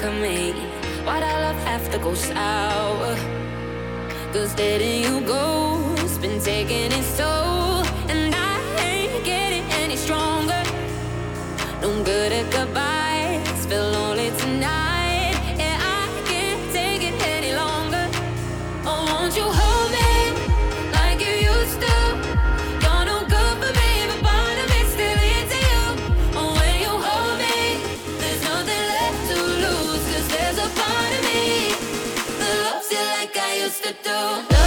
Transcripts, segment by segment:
conquer. Why'd our love have to go sour? Cause letting you go's been taking its toll. used to do.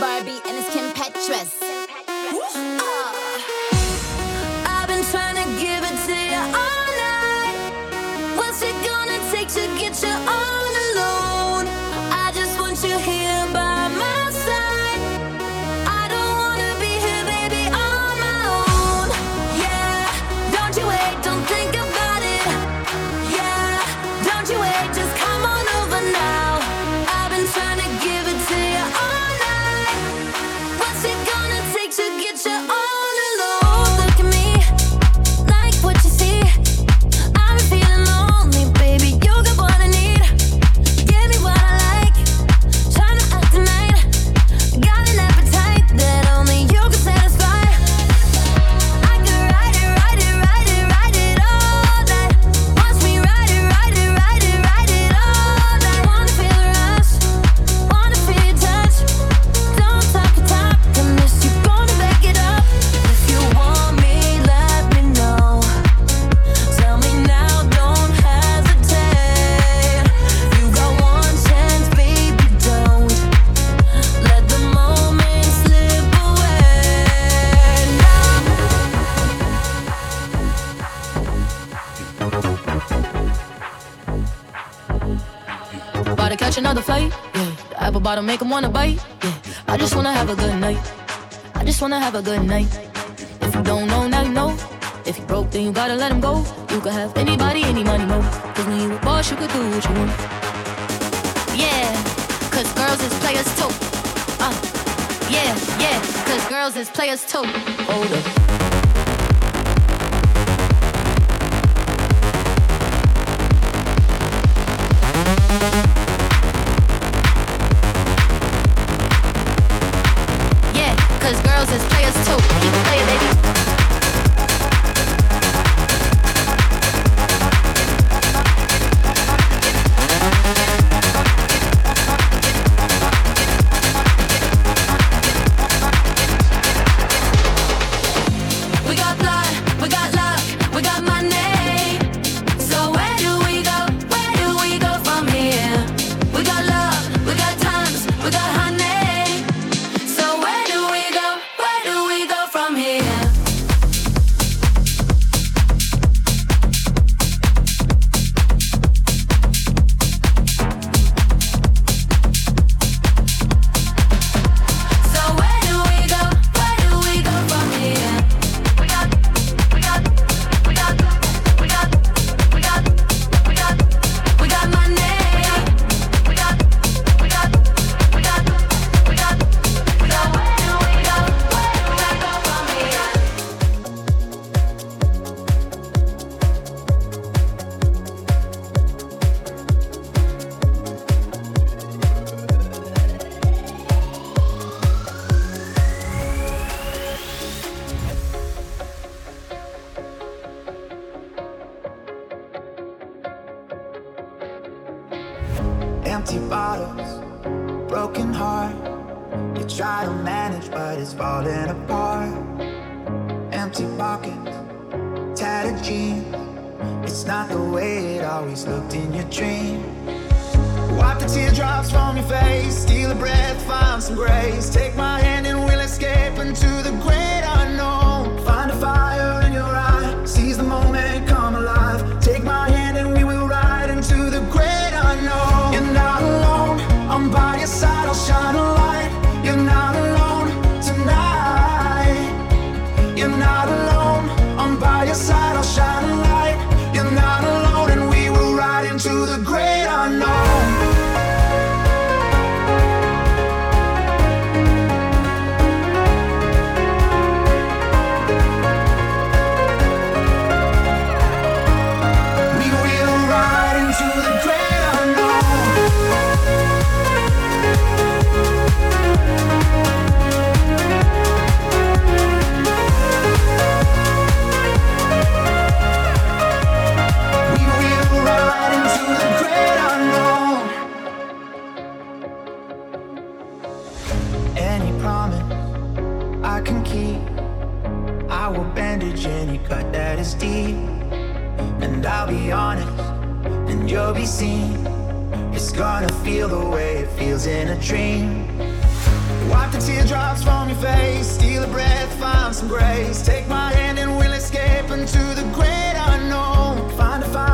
Bottom, make them wanna bite. Yeah, I just wanna have a good night. I just wanna have a good night. If you don't know, now you know. If you broke, then you gotta let him go. You could have anybody, any money, mo. Cause when you a boss, you could do what you want. Yeah, cause girls is players too. Uh, yeah, yeah, cause girls is players too. Hold up. is deep, and I'll be honest, and you'll be seen. It's gonna feel the way it feels in a dream. Wipe the teardrops from your face, steal a breath, find some grace. Take my hand and we'll escape into the great unknown. Find a fire.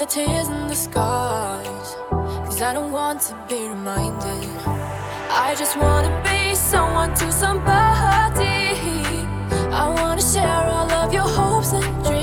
the tears and the scars. Cause I don't want to be reminded. I just wanna be someone to somebody. I wanna share all of your hopes and dreams.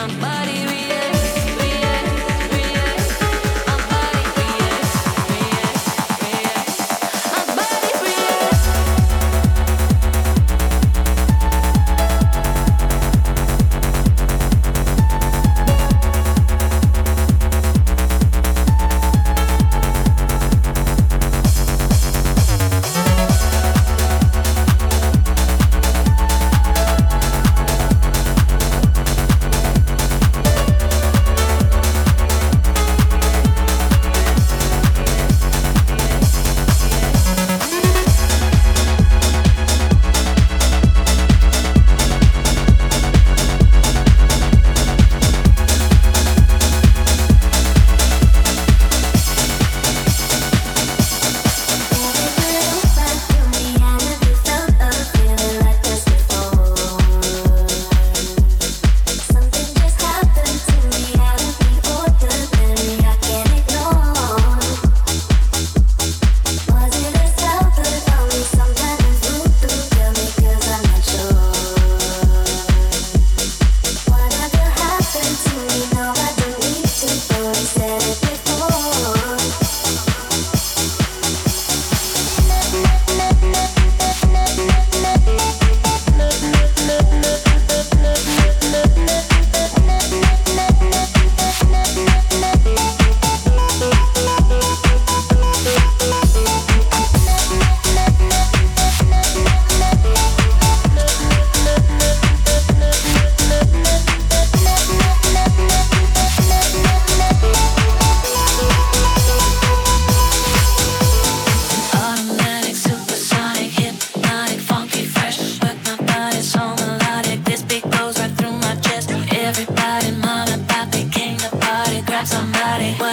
My body.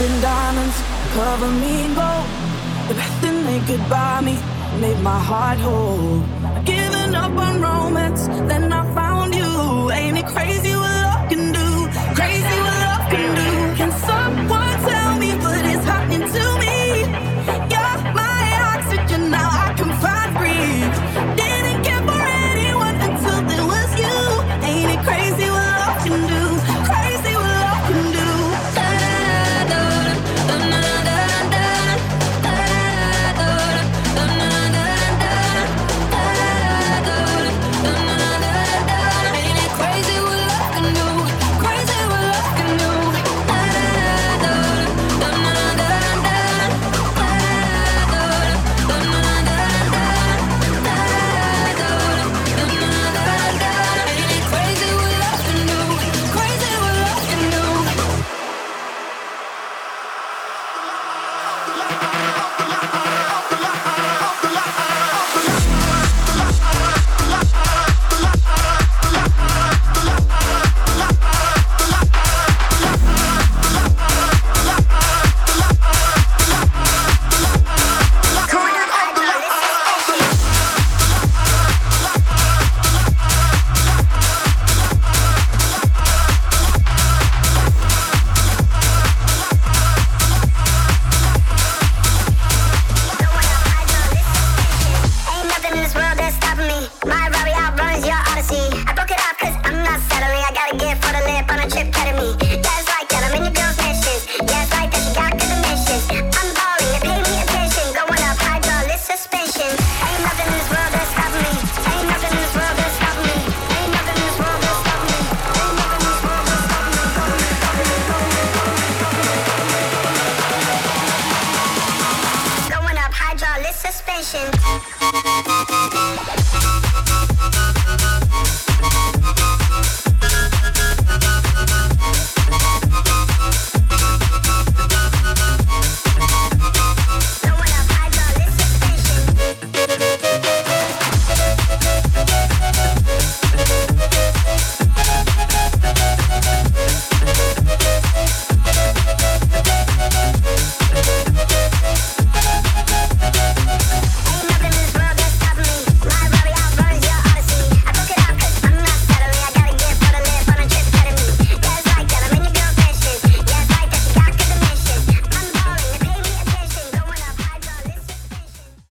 In diamonds, cover me in gold. The best thing they could buy me made my heart whole. Giving up on romance, then I found you. Ain't it crazy?